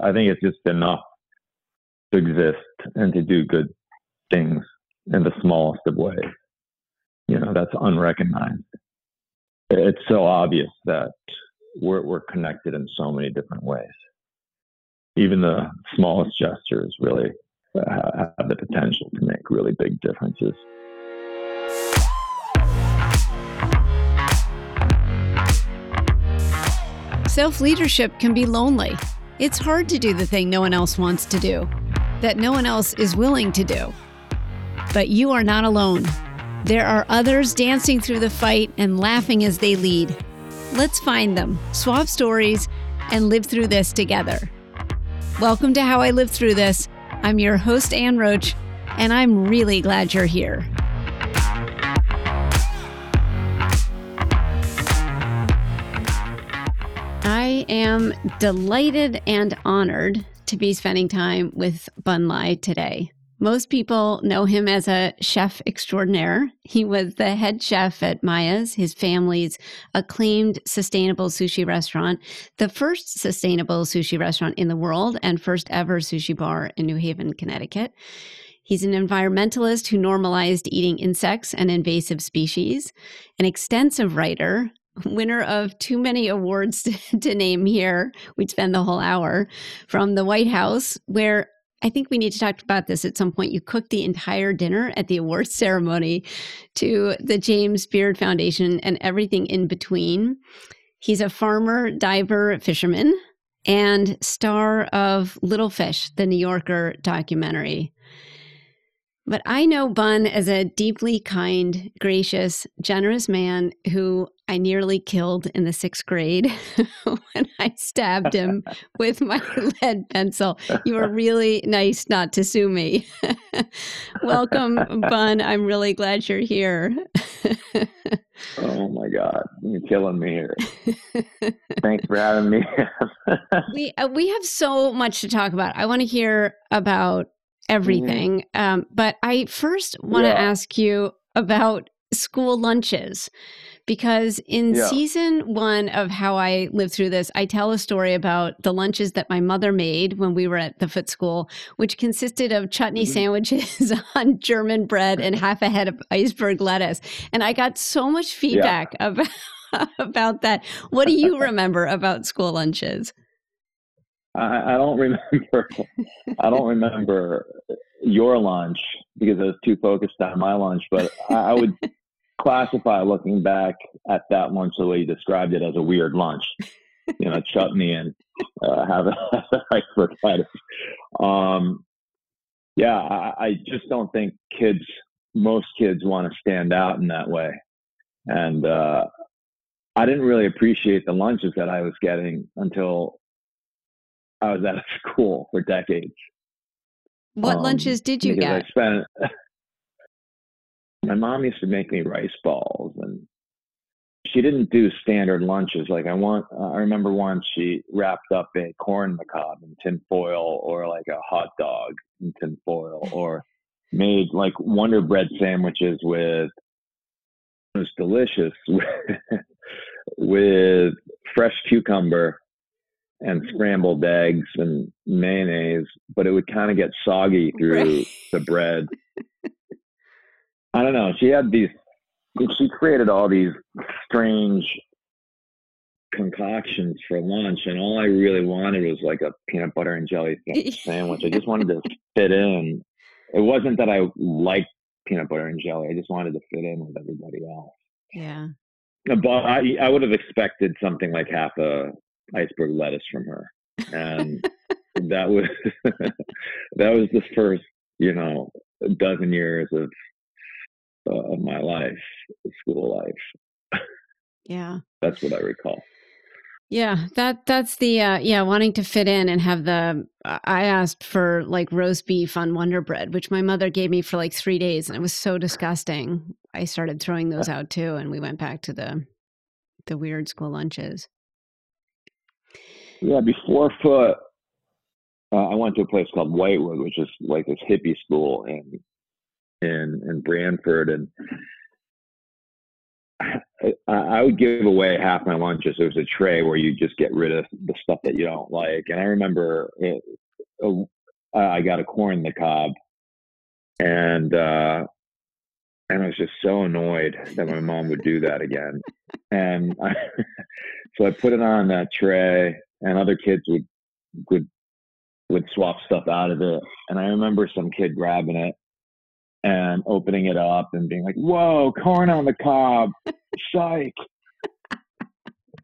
I think it's just enough to exist and to do good things in the smallest of ways. You know, that's unrecognized. It's so obvious that we're, we're connected in so many different ways. Even the smallest gestures really uh, have the potential to make really big differences. Self leadership can be lonely. It's hard to do the thing no one else wants to do, that no one else is willing to do. But you are not alone. There are others dancing through the fight and laughing as they lead. Let's find them, swap stories, and live through this together. Welcome to How I Live Through This. I'm your host, Ann Roach, and I'm really glad you're here. I am delighted and honored to be spending time with Bun Lai today. Most people know him as a chef extraordinaire. He was the head chef at Miya's, his family's acclaimed sustainable sushi restaurant, the first sustainable sushi restaurant in the world, and first ever sushi bar in New Haven, Connecticut. He's an environmentalist who normalized eating insects and invasive species, an extensive writer, winner of too many awards to, to, name here. We'd spend the whole hour from the White House, where I think we need to talk about this at some point. You cooked the entire dinner at the awards ceremony to the James Beard Foundation and everything in between. He's a farmer, diver, fisherman, and star of Little Fish, the New Yorker documentary. But I know Bun as a deeply kind, gracious, generous man who I nearly killed in the sixth grade when I stabbed him with my lead pencil. You were really nice not to sue me. Welcome, Bun. I'm really glad you're here. oh my God, you're killing me here. Thanks for having me. we uh, we have so much to talk about. I want to hear about Mm-hmm. everything. Mm-hmm. Um, but I first want to yeah. ask you about school lunches because in yeah. season one of how I lived through this, I tell a story about the lunches that my mother made when we were at the Foote School, which consisted of chutney mm-hmm. sandwiches on German bread and half a head of iceberg lettuce. And I got so much feedback yeah. about, about that. What do you remember about school lunches? I, I don't remember. I don't remember your lunch because I was too focused on my lunch. But I, I would classify looking back at that lunch the way you described it as a weird lunch. You know, chutney and uh, have a iceberg lettuce. Um, yeah, I, I just don't think kids, most kids, want to stand out in that way. And uh, I didn't really appreciate the lunches that I was getting until I was out of school for decades. What um, lunches did you get? I spent, my mom used to make me rice balls and she didn't do standard lunches. Like I want, uh, I remember once she wrapped up a corn macabre in tin foil or like a hot dog in tin foil or made like Wonder Bread sandwiches with, it was delicious with, with fresh cucumber and scrambled eggs and mayonnaise, but it would kind of get soggy through right. the bread. I don't know. She had these, she created all these strange concoctions for lunch, and all I really wanted was like a peanut butter and jelly sandwich. I just wanted to fit in. It wasn't that I liked peanut butter and jelly, I just wanted to fit in with everybody else. Yeah. Uh, but I, I would have expected something like half a iceberg lettuce from her, and that was that was the first you know dozen years of uh, of my life, school life. Yeah, that's what I recall. Yeah, that that's the uh, yeah wanting to fit in and have the. I asked for like roast beef on Wonder Bread, which my mother gave me for like three days, and it was so disgusting. I started throwing those out too, and we went back to the the weird school lunches. Yeah, before Foote, uh, I went to a place called Whitewood, which is like this hippie school in in in Branford, and I, I would give away half my lunches. There was a tray where you just get rid of the stuff that you don't like. And I remember it, uh, I got a corn the cob, and uh, and I was just so annoyed that my mom would do that again. And I, so I put it on that tray, and other kids would would would swap stuff out of it. And I remember some kid grabbing it and opening it up and being like, "Whoa, corn on the cob, psych!"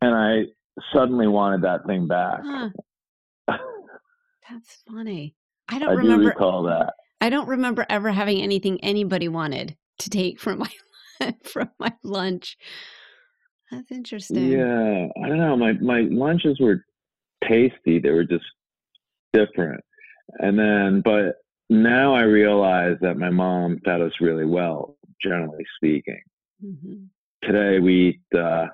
and I suddenly wanted that thing back. Huh. That's funny. I don't I remember. Do recall that. I don't remember ever having anything anybody wanted to take from my from my lunch. That's interesting. Yeah, I don't know. My my lunches were tasty. They were just different. And then, but now I realize that my mom fed us really well, generally speaking. Mm-hmm. Today we eat, uh,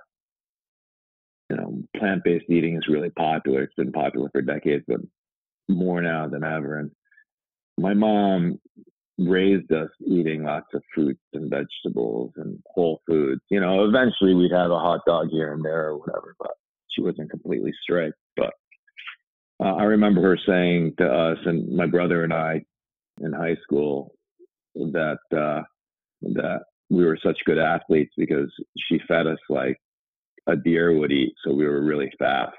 you know, plant based eating is really popular. It's been popular for decades, but more now than ever. And my mom raised us eating lots of fruits and vegetables and whole foods. You know, eventually we'd have a hot dog here and there or whatever, but she wasn't completely strict. But uh, I remember her saying to us and my brother and I in high school that uh, that we were such good athletes because she fed us like a deer would eat, so we were really fast.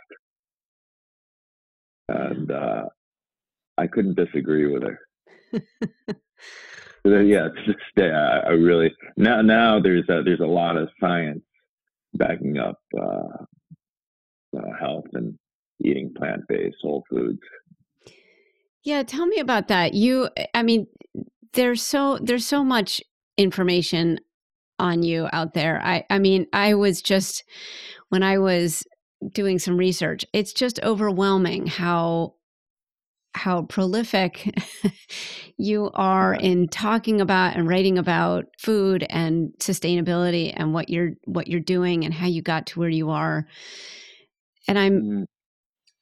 And uh, I couldn't disagree with her. yeah, to this day, I, I, really now now there's a, there's a lot of science backing up uh, uh, health and eating plant based whole foods. Yeah, tell me about that. You, I mean, there's so there's so much information on you out there. I, I mean, I was just when I was doing some research, it's just overwhelming how how prolific you are in talking about and writing about food and sustainability and what you're what you're doing and how you got to where you are and i'm mm-hmm.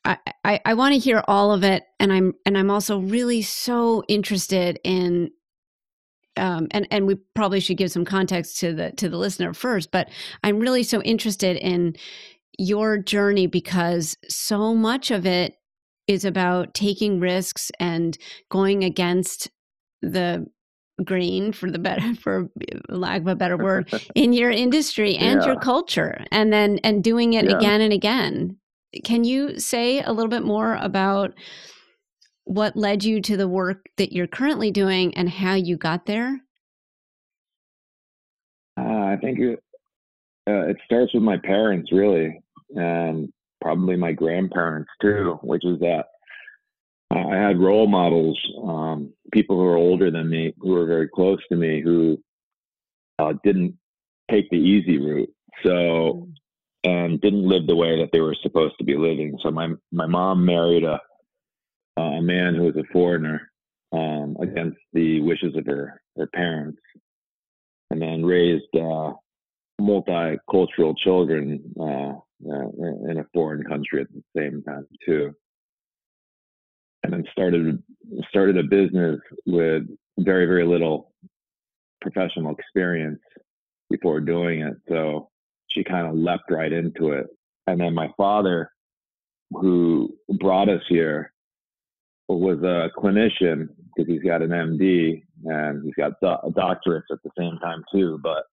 I i, I want to hear all of it and i'm and i'm also really so interested in um, and and we probably should give some context to the to the listener first but i'm really so interested in your journey because so much of it is about taking risks and going against the grain for the better for lack of a better word in your industry and yeah. your culture and then and doing it yeah. again and again can you say a little bit more about what led you to the work that you're currently doing and how you got there uh, i think it, uh, it starts with my parents really and probably my grandparents too, which is that I had role models, um, people who were older than me, who were very close to me, who uh, didn't take the easy route. So, mm. And didn't live the way that they were supposed to be living. So my my mom married a a man who was a foreigner um, against the wishes of her her parents, and then raised uh, multicultural children uh, uh, in a foreign country at the same time too. And then started started a business with very very little professional experience before doing it. So she kind of leapt right into it. And then my father, who brought us here, was a clinician because he's got an MD and he's got do- doctorates at the same time too. But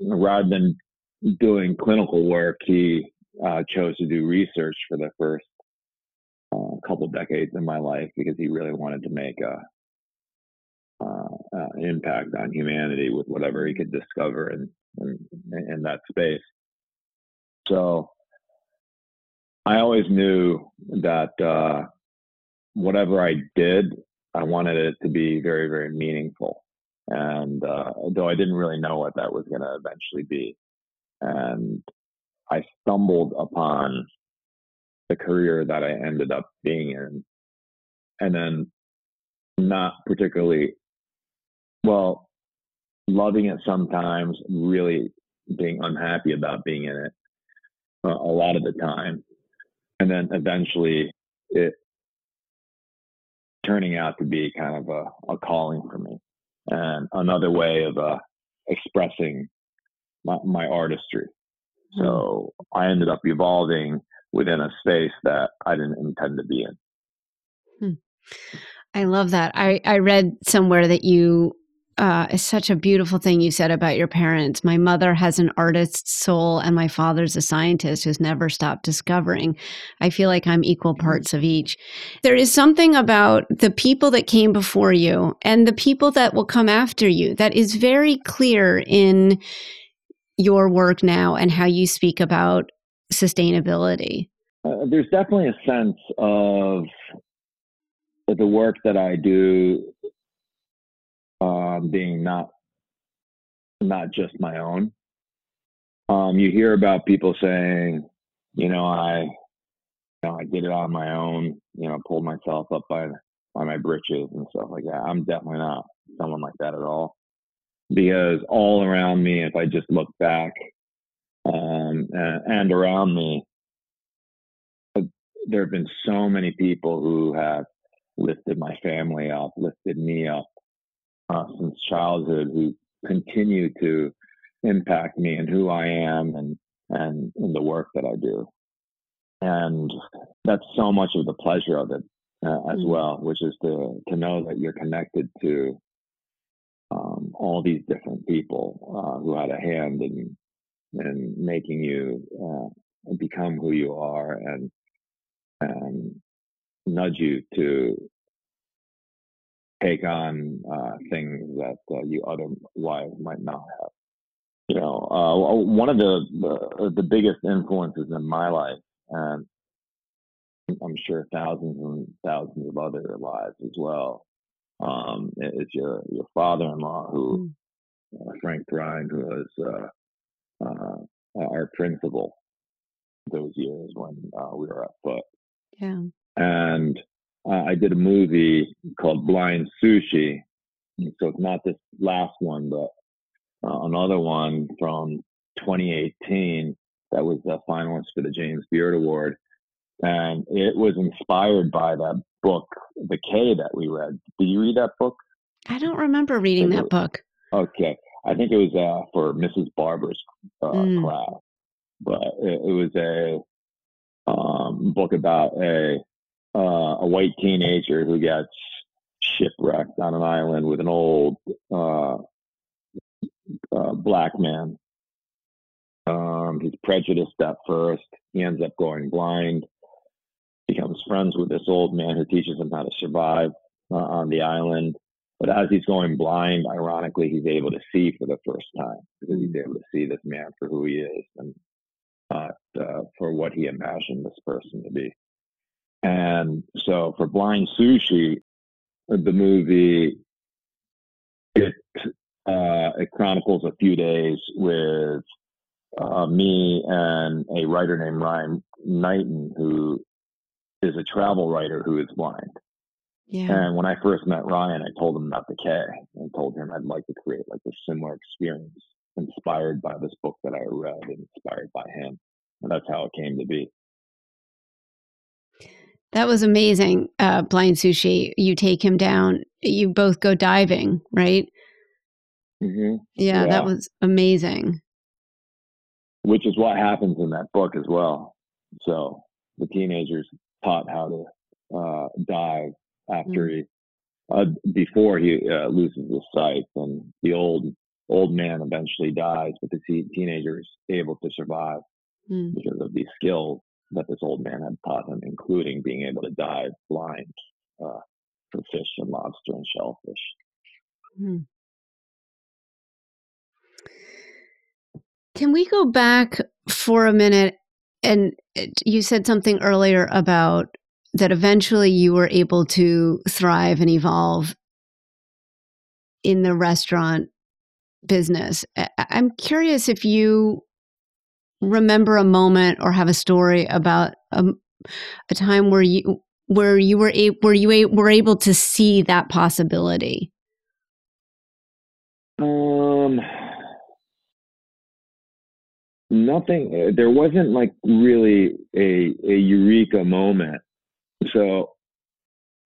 rather than doing clinical work, he uh, chose to do research for the first uh, couple decades in my life because he really wanted to make a uh, uh impact on humanity with whatever he could discover in, in, in that space. So I always knew that uh, whatever I did, I wanted it to be very, very meaningful. And uh, though I didn't really know what that was going to eventually be, and I stumbled upon the career that I ended up being in, and then not particularly well, loving it sometimes, really being unhappy about being in it uh, a lot of the time, and then eventually it turning out to be kind of a, a calling for me and another way of uh, expressing my, my, artistry. So I ended up evolving within a space that I didn't intend to be in. I love that. I, I read somewhere that you uh, is such a beautiful thing you said about your parents. My mother has an artist's soul, and my father's a scientist who's never stopped discovering. I feel like I'm equal mm-hmm. parts of each. There is something about the people that came before you and the people that will come after you that is very clear in your work now and how you speak about sustainability. Uh, there's definitely a sense of the work that I do um, being not not just my own. Um, you hear about people saying, you know, I, you know, I did it on my own. You know, pulled myself up by by my britches and stuff like that. I'm definitely not someone like that at all, because all around me, if I just look back, um, and, and around me, uh, there have been so many people who have lifted my family up, lifted me up, uh, since childhood who continue to impact me and who I am and and in the work that I do. And that's so much of the pleasure of it uh, as mm-hmm. well, which is to to know that you're connected to um, all these different people uh, who had a hand in in making you uh, become who you are and and nudge you to take on uh, things that uh, you otherwise might not have. You know, uh, one of the, the, the biggest influences in my life, and I'm sure thousands and thousands of other lives as well, um, is your your father-in-law, who mm. Frank who was uh, uh, our principal those years when uh, we were at Foote. Yeah. And uh, I did a movie called Blind Sushi. So it's not this last one, but uh, another one from 2018 that was a finalist for the James Beard Award. And it was inspired by that book, The Cay, that we read. Did you read that book? I don't remember reading that book. Okay. I think it was uh, for Mrs. Barber's uh, mm. class, but it, it was a um, book about a uh, a white teenager who gets shipwrecked on an island with an old uh, uh, black man. Um, he's prejudiced at first. He ends up going blind. Becomes friends with this old man who teaches him how to survive uh, on the island. But as he's going blind, ironically, he's able to see for the first time because he's able to see this man for who he is and not uh, for what he imagined this person to be. And so for Blind Sushi, the movie, it, uh, it chronicles a few days with uh, me and a writer named Ryan Knighton, who is a travel writer who is blind. Yeah. And when I first met Ryan, I told him about the Cay and told him I'd like to create like a similar experience inspired by this book that I read, and inspired by him. And that's how it came to be. That was amazing, uh, Blind Sushi. You take him down, you both go diving, right? Mm-hmm. Yeah, yeah, that was amazing. Which is what happens in that book as well. So the teenagers taught how to uh, dive after mm-hmm. he, uh, before he uh, loses his sight, and the old old man eventually dies, but the teenager is able to survive mm. because of these skills that this old man had taught him, including being able to dive blind uh, for fish and lobster and shellfish. Hmm. Can we go back for a minute? And uh, you said something earlier about that eventually you were able to thrive and evolve in the restaurant business. I'm curious if you remember a moment or have a story about a, a time where you where you were a, where you a, were able to see that possibility? Um, nothing. Uh, there wasn't like really a a eureka moment. So,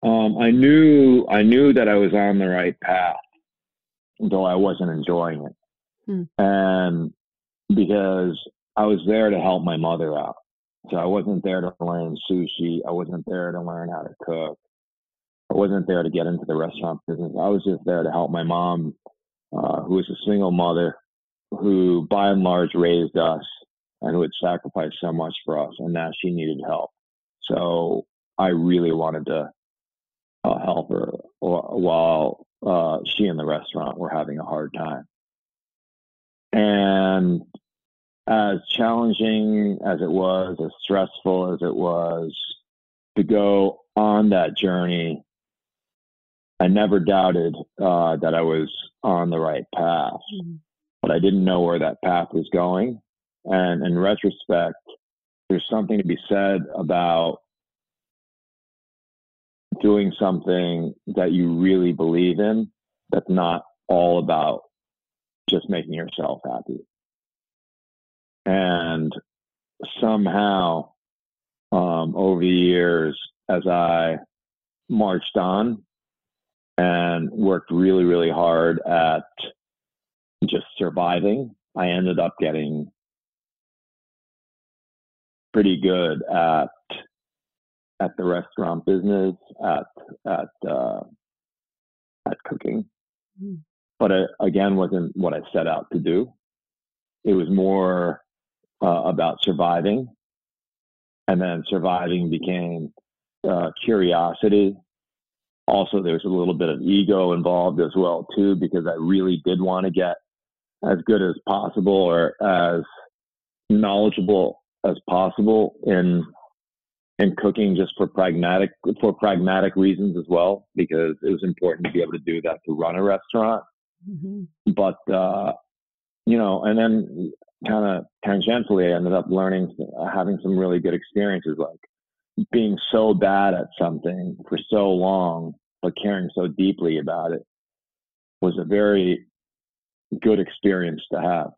um, I knew I knew that I was on the right path, though I wasn't enjoying it, hmm. and because I was there to help my mother out. So I wasn't there to learn sushi. I wasn't there to learn how to cook. I wasn't there to get into the restaurant business. I was just there to help my mom, uh, who was a single mother, who by and large raised us and who had sacrificed so much for us, and now she needed help. So I really wanted to uh, help her while uh, she and the restaurant were having a hard time. And as challenging as it was, as stressful as it was to go on that journey, I never doubted uh, that I was on the right path, mm-hmm. but I didn't know where that path was going. And in retrospect, there's something to be said about doing something that you really believe in that's not all about just making yourself happy. And somehow, um, over the years, as I marched on and worked really, really hard at just surviving, I ended up getting pretty good at at the restaurant business, at at uh, at cooking, mm. but it again wasn't what I set out to do. It was more uh, about surviving, and then surviving became uh, curiosity. Also, there's a little bit of ego involved as well too, because I really did want to get as good as possible or as knowledgeable as possible in in cooking just for pragmatic for pragmatic reasons as well because it was important to be able to do that to run a restaurant mm-hmm. but uh, you know and then kind of tangentially i ended up learning uh, having some really good experiences like being so bad at something for so long but caring so deeply about it was a very good experience to have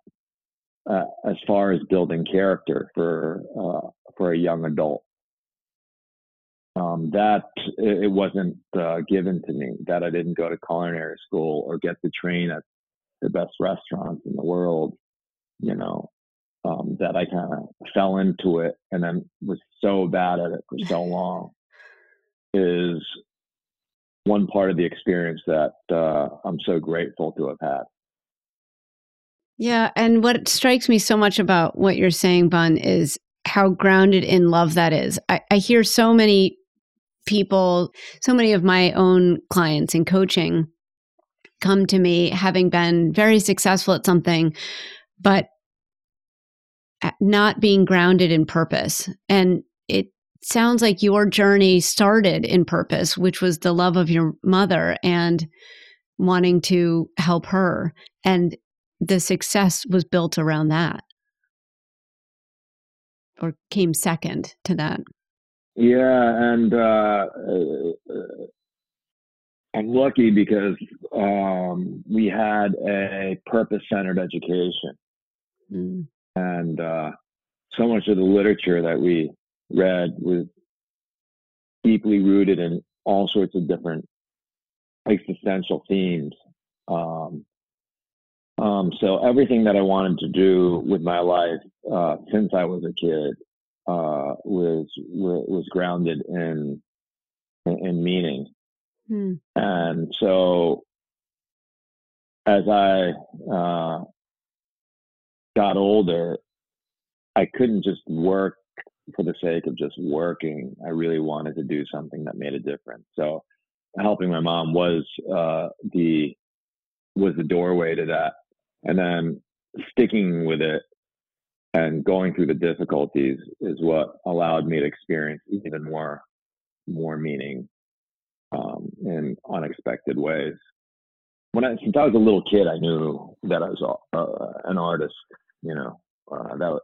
uh, as far as building character for uh, for a young adult. Um, that it wasn't uh, given to me. That I didn't go to culinary school or get to train at the best restaurants in the world. You know, um, that I kind of fell into it and then was so bad at it for so long is one part of the experience that uh, I'm so grateful to have had. Yeah. And what strikes me so much about what you're saying, Bun, is how grounded in love that is. I, I hear so many people, so many of my own clients in coaching come to me having been very successful at something, but not being grounded in purpose. And it sounds like your journey started in purpose, which was the love of your mother and wanting to help her. And the success was built around that or came second to that. Yeah, and uh, uh, I'm lucky because um, we had a purpose-centered education, mm. and uh, so much of the literature that we read was deeply rooted in all sorts of different existential themes. Um, um, so everything that I wanted to do with my life uh, since I was a kid uh, was was grounded in in, meaning, hmm. and so as I uh, got older, I couldn't just work for the sake of just working. I really wanted to do something that made a difference. So helping my mom was uh, the was the doorway to that and then sticking with it and going through the difficulties is what allowed me to experience even more more meaning um, in unexpected ways. When I since I was a little kid, I knew that I was uh, an artist. You know uh, that.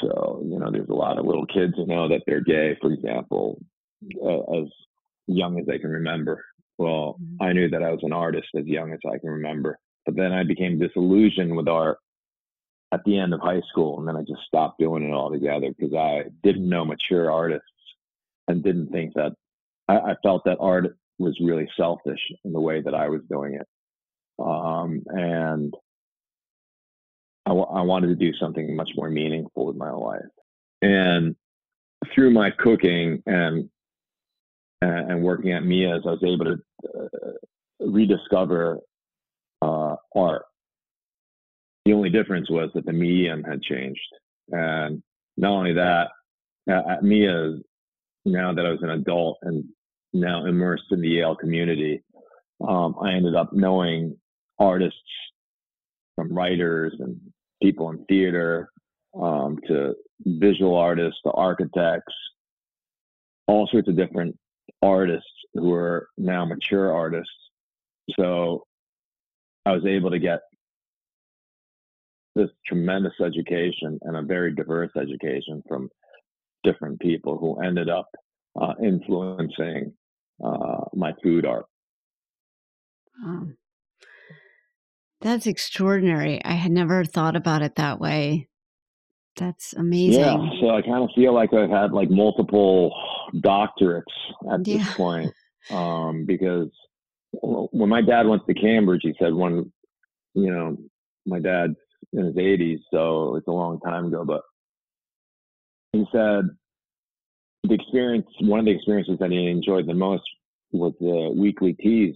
So you know, there's a lot of little kids who know that they're gay, for example, uh, as young as they can remember. Well, mm-hmm. I knew that I was an artist as young as I can remember. But then I became disillusioned with art at the end of high school, and then I just stopped doing it altogether because I didn't know mature artists and didn't think that I, I, felt that art was really selfish in the way that I was doing it. Um, and I, w- I wanted to do something much more meaningful with my life. And through my cooking and and working at Miya's, I was able to uh, rediscover uh, art. The only difference was that the medium had changed, and not only that, at Miya's, now that I was an adult and now immersed in the Yale community, um, I ended up knowing artists from writers and people in theater um, to visual artists to architects, all sorts of different artists who are now mature artists. So I was able to get this tremendous education and a very diverse education from different people who ended up uh, influencing uh, my food art. Wow. That's extraordinary. I had never thought about it that way. That's amazing. Yeah, so I kind of feel like I've had like multiple doctorates at this point um, because when my dad went to Cambridge, he said one, you know, my dad's in his 80s, so it's a long time ago, but he said the experience, one of the experiences that he enjoyed the most was the weekly teas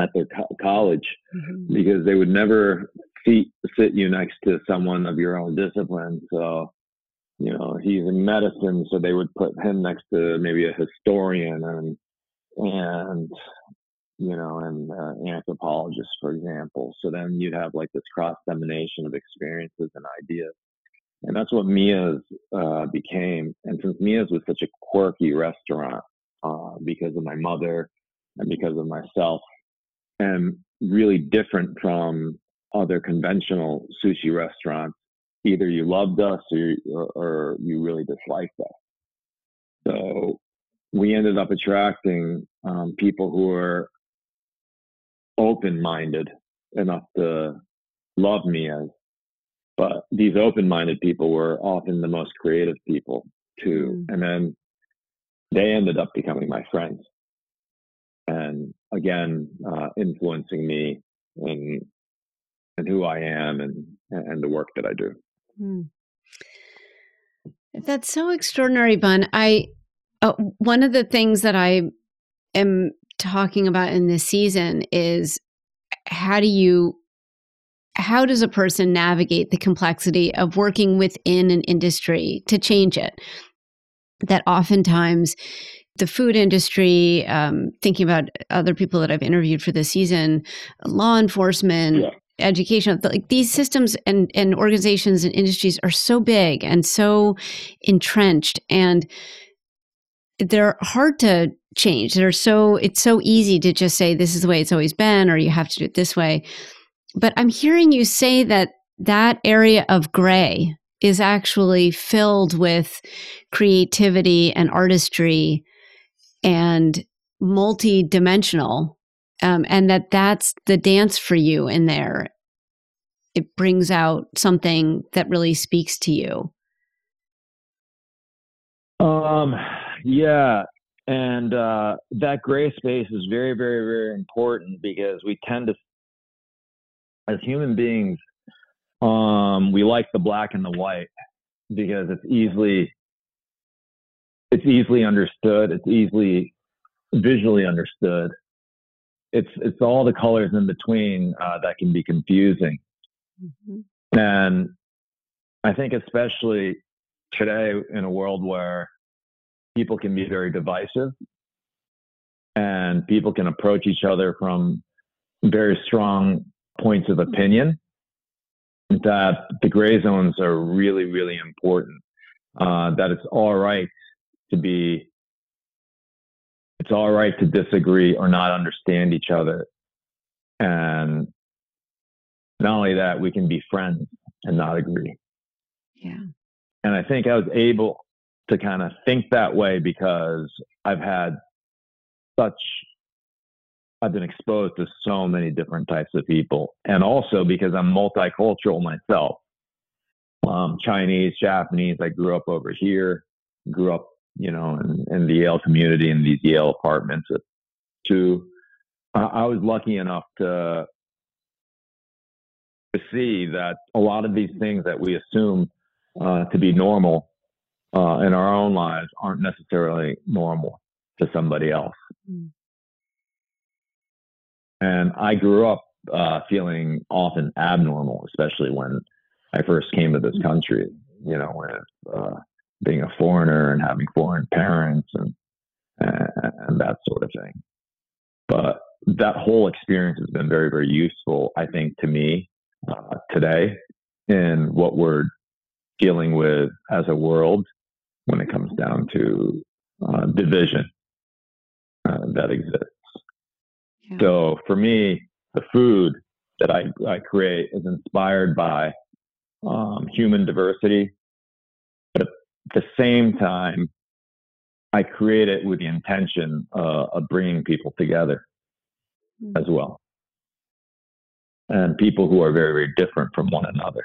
at their co- college mm-hmm. because they would never seat, sit you next to someone of your own discipline. So, you know, he's in medicine, so they would put him next to maybe a historian and and you know, and uh, anthropologist, for example. So then you'd have like this cross semination of experiences and ideas. And that's what Miya's uh, became. And since Miya's was such a quirky restaurant uh, because of my mother and because of myself, and really different from other conventional sushi restaurants. Either you loved us or, or you really disliked us. So we ended up attracting um, people who were open-minded enough to love me as but these open-minded people were often the most creative people too mm. and then they ended up becoming my friends and again uh, influencing me in and who I am and and the work that I do. Mm. That's so extraordinary, Bun. I uh, one of the things that I am talking about in this season is how do you how does a person navigate the complexity of working within an industry to change it that oftentimes the food industry, um, thinking about other people that I've interviewed for this season, law enforcement, yeah. education, like these systems and, and organizations and industries are so big and so entrenched and they're hard to change. They're so it's so easy to just say this is the way it's always been or you have to do it this way. But I'm hearing you say that that area of gray is actually filled with creativity and artistry and multi-dimensional um, and that that's the dance for you in there. It brings out something that really speaks to you. Um yeah and uh, that gray space is very very very important because we tend to as human beings um, we like the black and the white because it's easily it's easily understood. It's easily visually understood. It's it's all the colors in between uh, that can be confusing. Mm-hmm. And I think especially today in a world where people can be very divisive and people can approach each other from very strong points of opinion that the gray zones are really really important uh, that it's all right to be it's all right to disagree or not understand each other. And not only that we can be friends and not agree. Yeah. And i think i was able to kind of think that way because i've had such i've been exposed to so many different types of people. And also because i'm multicultural myself. Um, chinese japanese i grew up over here grew up you know, in, in the Yale community in these Yale apartments. To, I was lucky enough to to see that a lot of these things that we assume uh, to be normal uh, in our own lives aren't necessarily normal to somebody else. Mm. And I grew up uh, feeling often abnormal, especially when I first came to this country. You know, when uh, being a foreigner and having foreign parents and, and and that sort of thing. But that whole experience has been very, very useful, I think, to me uh, today in what we're dealing with as a world when it comes down to uh, division uh, that exists. Yeah. So for me, the food that I, I create is inspired by um, human diversity, the same time, I create it with the intention uh, of bringing people together mm-hmm. as well, and people who are very, very different from one another.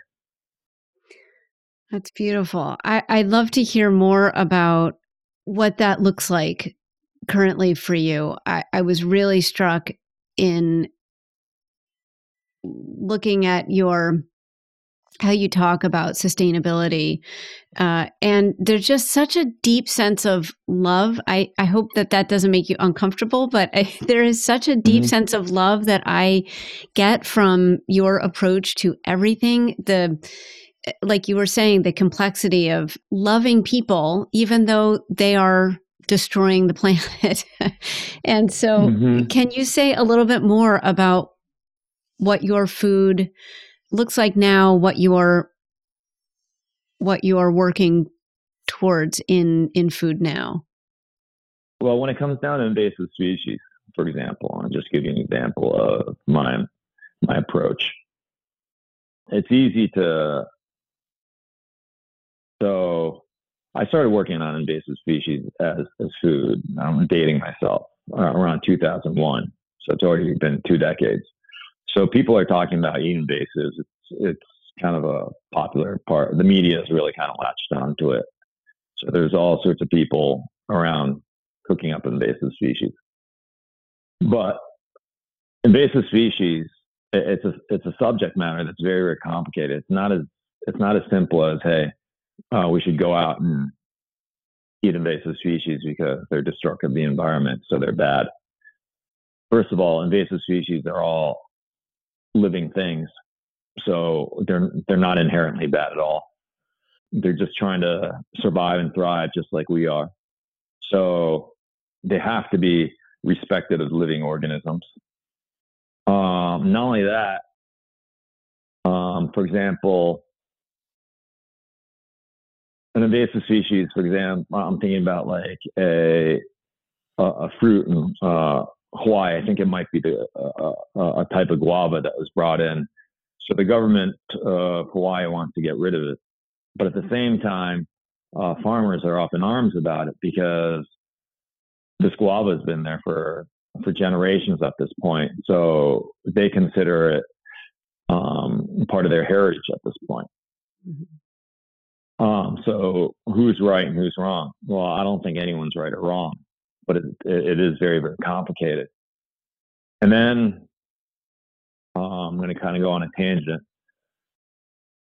That's beautiful. I, I'd love to hear more about what that looks like currently for you. I, I was really struck in looking at your how you talk about sustainability uh, and there's just such a deep sense of love i, I hope that that doesn't make you uncomfortable but I, there is such a deep mm-hmm. sense of love that i get from your approach to everything the like you were saying the complexity of loving people even though they are destroying the planet and so mm-hmm. can you say a little bit more about what your food looks like now, what you're what you are working towards in in food now? Well, when it comes down to invasive species, for example, I'll just give you an example of my my approach. It's easy to so I started working on invasive species as, as food. I'm dating myself uh, around 2001, so it's already been two decades. So people are talking about eating invasives. It's it's kind of a popular part. The media has really kind of latched onto it. So there's all sorts of people around cooking up invasive species. But invasive species, it's a it's a subject matter that's very very complicated. It's not as it's not as simple as hey, uh, we should go out and eat invasive species because they're destructive of the environment, so they're bad. First of all, invasive species are all living things. So they're they're not inherently bad at all. They're just trying to survive and thrive just like we are. So they have to be respected as living organisms. Um, not only that, um, for example, an invasive species, for example, I'm thinking about like a a, a fruit and uh, Hawaii. I think it might be the, uh, uh, a type of guava that was brought in. So the government of Hawaii wants to get rid of it, but at the same time, uh, farmers are up in arms about it because this guava has been there for for generations at this point. So they consider it um, part of their heritage at this point. Mm-hmm. Um, so who's right and who's wrong? Well, I don't think anyone's right or wrong but it, it is very, very complicated. And then uh, I'm going to kind of go on a tangent.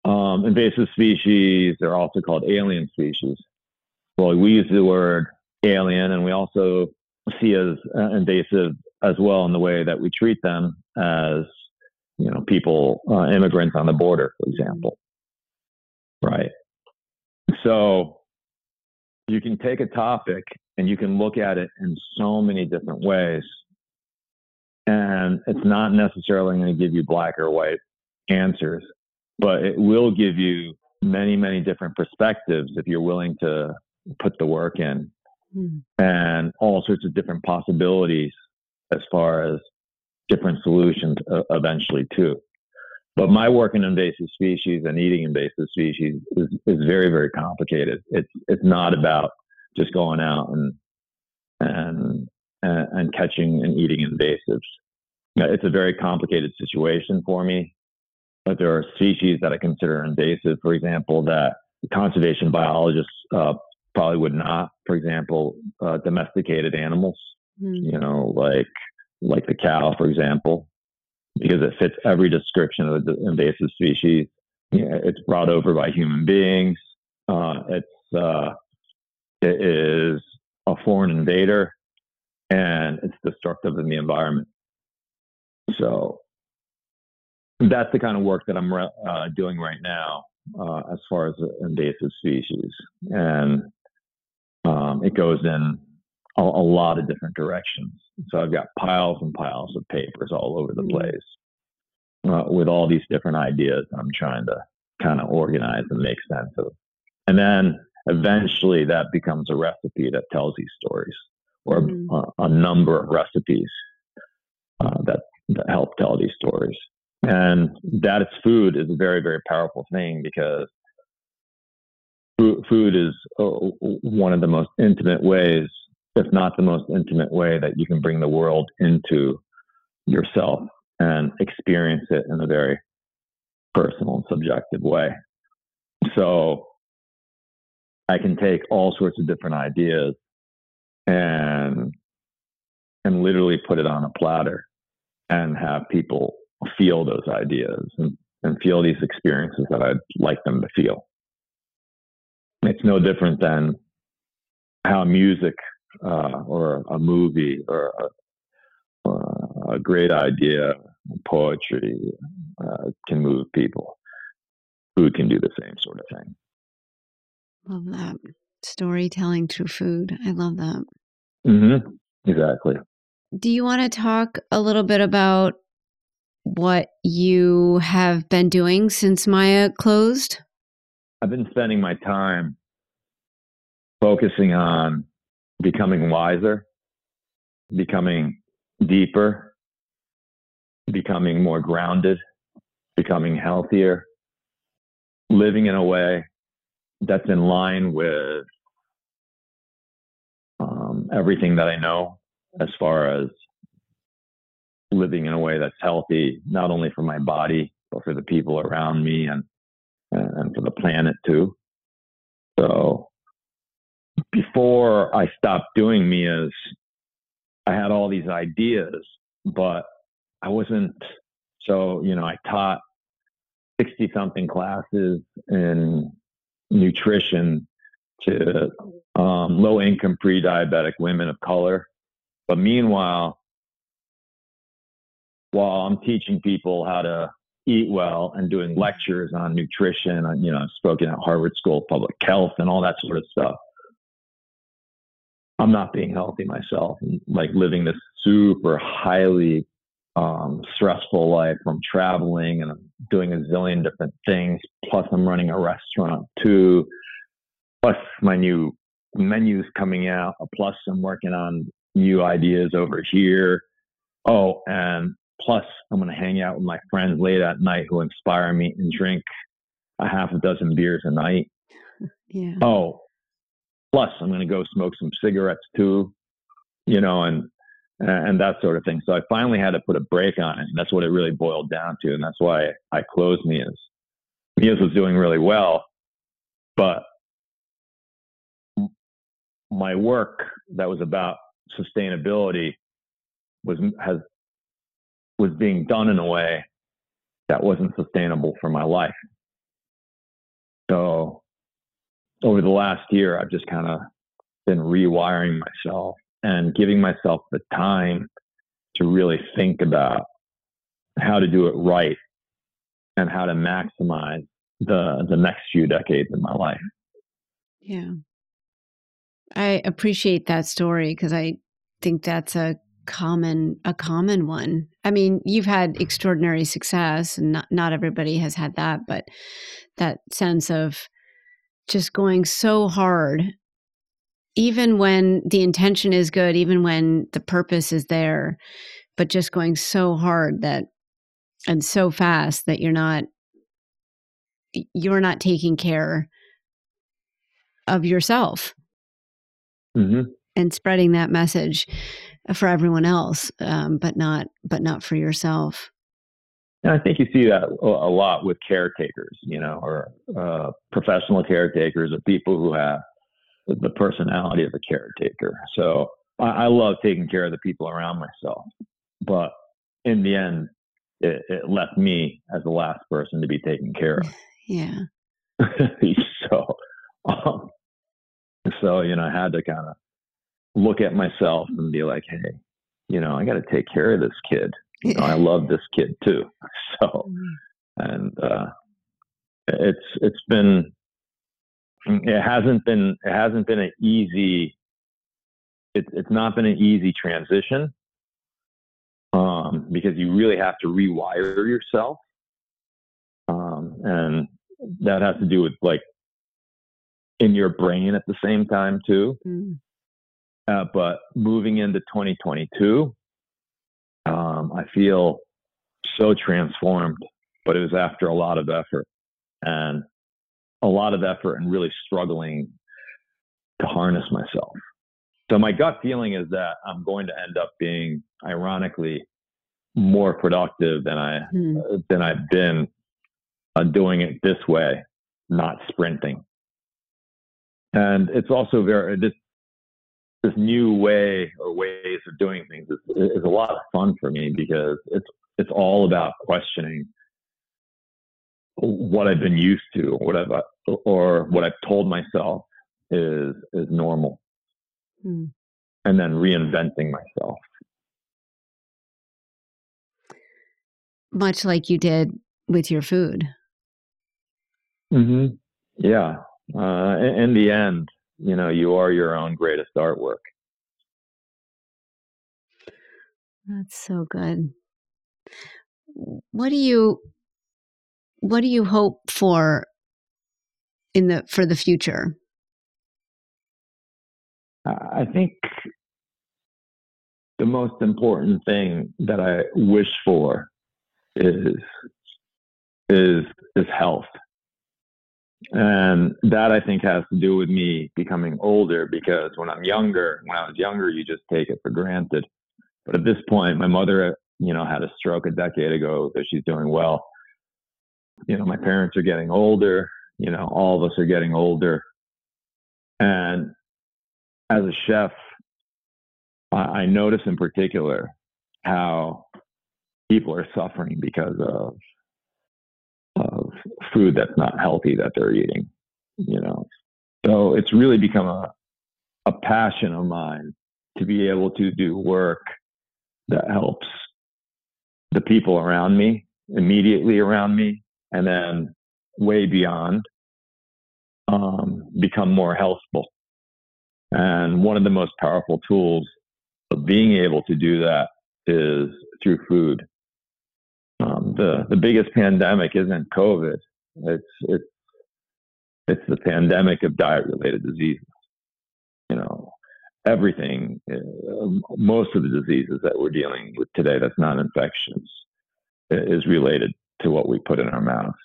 Um, invasive species, they're also called alien species. Well, we use the word alien, and we also see as uh, invasive as well in the way that we treat them as, you know, people, uh, immigrants on the border, for example. Right. So you can take a topic and you can look at it in so many different ways. And it's not necessarily going to give you black or white answers, but it will give you many, many different perspectives if you're willing to put the work in mm. and all sorts of different possibilities as far as different solutions uh, eventually too. But my work in invasive species and eating invasive species is, is very, very complicated. It's it's not about just going out and and and catching and eating invasives. It's a very complicated situation for me. But there are species that I consider invasive, for example, that conservation biologists uh, probably would not. For example, uh, domesticated animals, mm. you know, like like the cow, for example. because it fits every description of the invasive species. it's brought over by human beings. Uh, it's uh, it is a foreign invader, and it's destructive in the environment. So that's the kind of work that I'm uh, doing right now uh, as far as invasive species, and um, it goes in a, a, lot of different directions. So I've got piles and piles of papers all over the mm-hmm. place uh, with all these different ideas I'm trying to kind of organize and make sense of. And then eventually that becomes a recipe that tells these stories or mm-hmm. a, a, number of recipes uh, that, that help tell these stories. And that it's food is a very, very powerful thing because food is uh, one of the most intimate ways, if not the most intimate way, that you can bring the world into yourself and experience it in a very personal and subjective way. So I can take all sorts of different ideas and and literally put it on a platter and have people feel those ideas and, and feel these experiences that I'd like them to feel. It's no different than how music uh, or a movie or a, or a great idea, poetry uh, can move people. Food can do the same sort of thing. Love that. Storytelling through food. I love that. Mm-hmm. Exactly. Do you want to talk a little bit about what you have been doing since Maya closed? I've been spending my time focusing on becoming wiser, becoming deeper, becoming more grounded, becoming healthier, living in a way that's in line with um, everything that I know as far as living in a way that's healthy, not only for my body, but for the people around me and, and for the planet too. So before I stopped doing Miya's, I had all these ideas, but I wasn't so, you know, I taught 60 something classes in nutrition to um, low income pre diabetic women of color. But meanwhile, while I'm teaching people how to eat well and doing lectures on nutrition, you know, I've spoken at Harvard School of Public Health and all that sort of stuff. I'm not being healthy myself and like living this super highly um, stressful life from traveling and I'm doing a zillion different things. Plus, I'm running a restaurant too. Plus, my new menus coming out. Plus, I'm working on new ideas over here. Oh, and plus, I'm going to hang out with my friends late at night who inspire me and drink a half a dozen beers a night. Yeah. Oh, plus, I'm going to go smoke some cigarettes too, you know, and and that sort of thing. So I finally had to put a break on it. that's what it really boiled down to. And that's why I closed Miya's. Miya's was doing really well, but my work that was about sustainability was has was being done in a way that wasn't sustainable for my life. So over the last year, I've just kind of been rewiring myself and giving myself the time to really think about how to do it right and how to maximize the the next few decades in my life. Yeah. I appreciate that story because I think that's a common a common one. I mean, you've had extraordinary success and not not everybody has had that, but that sense of just going so hard even when the intention is good, even when the purpose is there, but just going so hard that and so fast that you're not you're not taking care of yourself mm-hmm. and spreading that message for everyone else um, but not but not for yourself and i think you see that a lot with caretakers you know or uh, professional caretakers or people who have the personality of a caretaker. So I, I love taking care of the people around myself, but in the end, it, it left me as the last person to be taken care of. Yeah. so, um, so you know, I had to kind of look at myself and be like, hey, you know, I got to take care of this kid. You know, I love this kid too. So, and uh, it's it's been it hasn't been it hasn't been an easy it's it's not been an easy transition um, because you really have to rewire yourself um, and that has to do with like in your brain at the same time too mm. uh, but moving into 2022 um, i feel so transformed but it was after a lot of effort and a lot of effort and really struggling to harness myself. So my gut feeling is that I'm going to end up being, ironically, more productive than I mm. than I've been uh, doing it this way, not sprinting. And it's also very this this new way or ways of doing things is, is a lot of fun for me because it's it's all about questioning what I've been used to, what I've or what I've told myself is is normal, hmm. and then reinventing myself. Much like you did with your food. Hmm. Yeah. Uh, in, in the end, you know, you are your own greatest artwork. That's so good. What do you what do you hope for in the for the future? I think the most important thing that I wish for is is is health. And that I think has to do with me becoming older because when I'm younger, when I was younger, you just take it for granted. But at this point, my mother, you know, had a stroke a decade ago, so she's doing well you know, my parents are getting older, you know, all of us are getting older. And as a chef, I, notice in particular how people are suffering because of of food that's not healthy that they're eating, you know. So it's really become a a passion of mine to be able to do work that helps the people around me, immediately around me, and then way beyond um, become more healthful. And one of the most powerful tools of being able to do that is through food. Um, the the biggest pandemic isn't COVID. It's it's it's the pandemic of diet related diseases. You know, everything, uh, most of the diseases that we're dealing with today that's not infections is related to what we put in our mouths.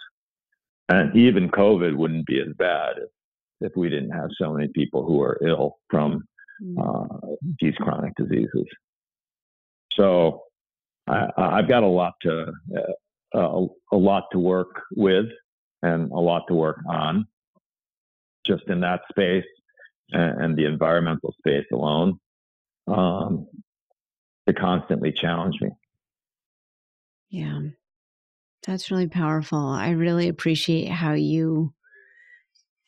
And even COVID wouldn't be as bad if, if we didn't have so many people who are ill from mm. uh, these chronic diseases. So I, have got a lot to uh, a, a lot to work with and a lot to work on, just in that space and, and the environmental space alone, um, to constantly challenge me. Yeah. That's really powerful. I really appreciate how you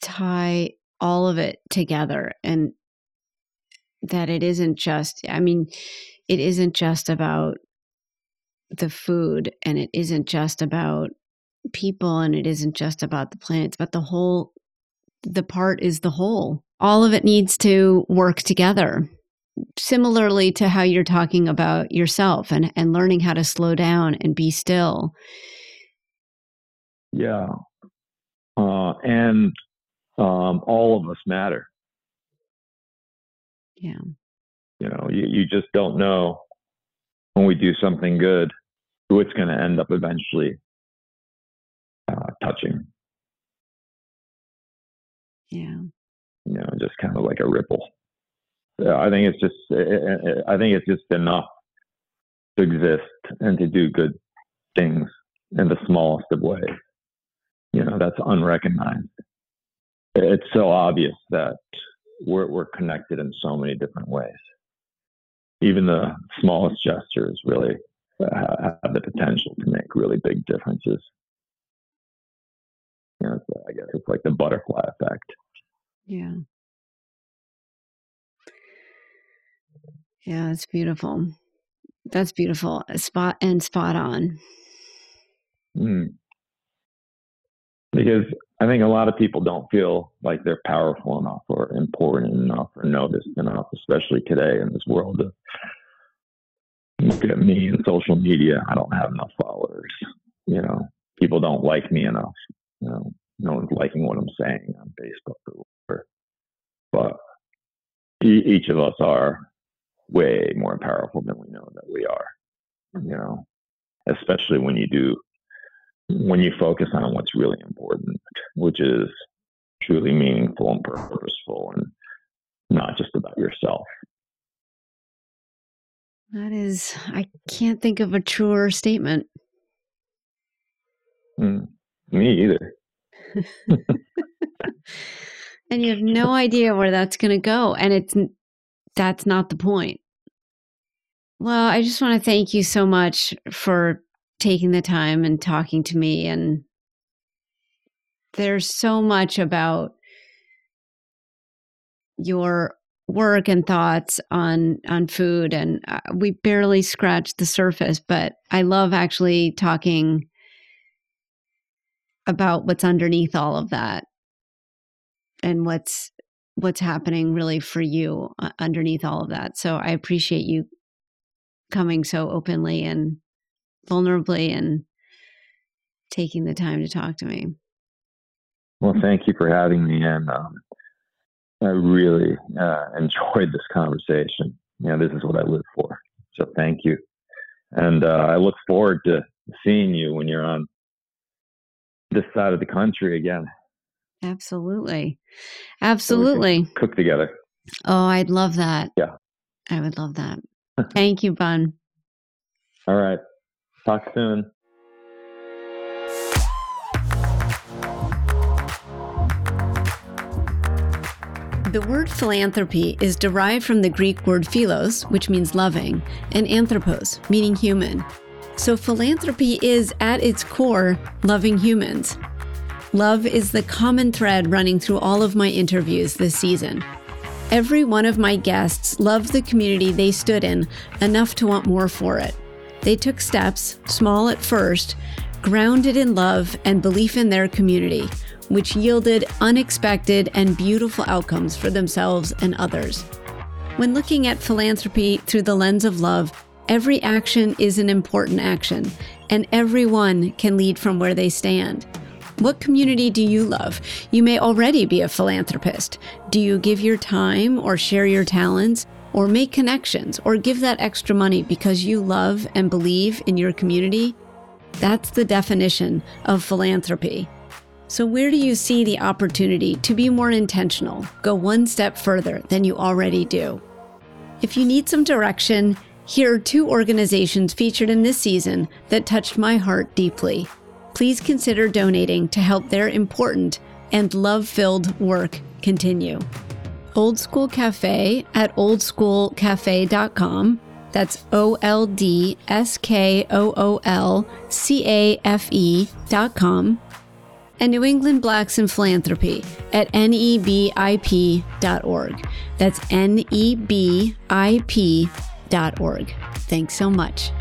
tie all of it together and that it isn't just, I mean, it isn't just about the food and it isn't just about people and it isn't just about the planet, but the whole, the part is the whole. All of it needs to work together. Similarly to how you're talking about yourself and, and learning how to slow down and be still yeah. Uh, and um, all of us matter. Yeah. You know, you, you just don't know when we do something good who it's going to end up eventually uh, touching. Yeah. You know, just kind of like a ripple. I think it's just, I think it's just enough to exist and to do good things in the smallest of ways you know that's unrecognized it's so obvious that we're, we're connected in so many different ways even the smallest gestures really uh, have the potential to make really big differences. You know, I guess it's like the butterfly effect. Yeah. Yeah, it's beautiful. That's beautiful. Spot and spot on. Mm. Because I think a lot of people don't feel like they're powerful enough or important enough or noticed enough, especially today in this world look at me and social media. I don't have enough followers. You know, people don't like me enough. You know, no one's liking what I'm saying on Facebook or whatever. But each of us are way more powerful than we know that we are. You know, especially when you do when you focus on what's really important, which is truly meaningful and purposeful and not just about yourself. That is, I can't think of a truer statement. Mm, me either. and you have no idea where that's going to go. And it's, that's not the point. Well, I just want to thank you so much for taking the time and talking to me. And there's so much about your work and thoughts on on food and uh, we barely scratched the surface but i love actually talking about what's underneath all of that and what's what's happening really for you uh, underneath all of that so i appreciate you coming so openly and vulnerably and taking the time to talk to me well thank you for having me and um, I really uh, enjoyed this conversation. You know, this is what I live for. So thank you. And uh, I look forward to seeing you when you're on this side of the country again. Absolutely. Absolutely. So cook together. Oh, I'd love that. Yeah. I would love that. Thank you, Bun. All right. Talk soon. The word philanthropy is derived from the Greek word philos, which means loving, and anthropos, meaning human. So philanthropy is, at its core, loving humans. Love is the common thread running through all of my interviews this season. Every one of my guests loved the community they stood in enough to want more for it. They took steps, small at first, grounded in love and belief in their community, which yielded unexpected and beautiful outcomes for themselves and others. When looking at philanthropy through the lens of love, every action is an important action, and everyone can lead from where they stand. What community do you love? You may already be a philanthropist. Do you give your time or share your talents? Or make connections or give that extra money because you love and believe in your community? That's the definition of philanthropy. So, where do you see the opportunity to be more intentional, go one step further than you already do? If you need some direction, here are two organizations featured in this season that touched my heart deeply. Please consider donating to help their important and love filled work continue. Old Skool Cafe at oldskoolcafe.com. That's O L D S K O O L C A F E.com and New England Blacks in Philanthropy at nebip.org. That's nebip.org. Thanks so much.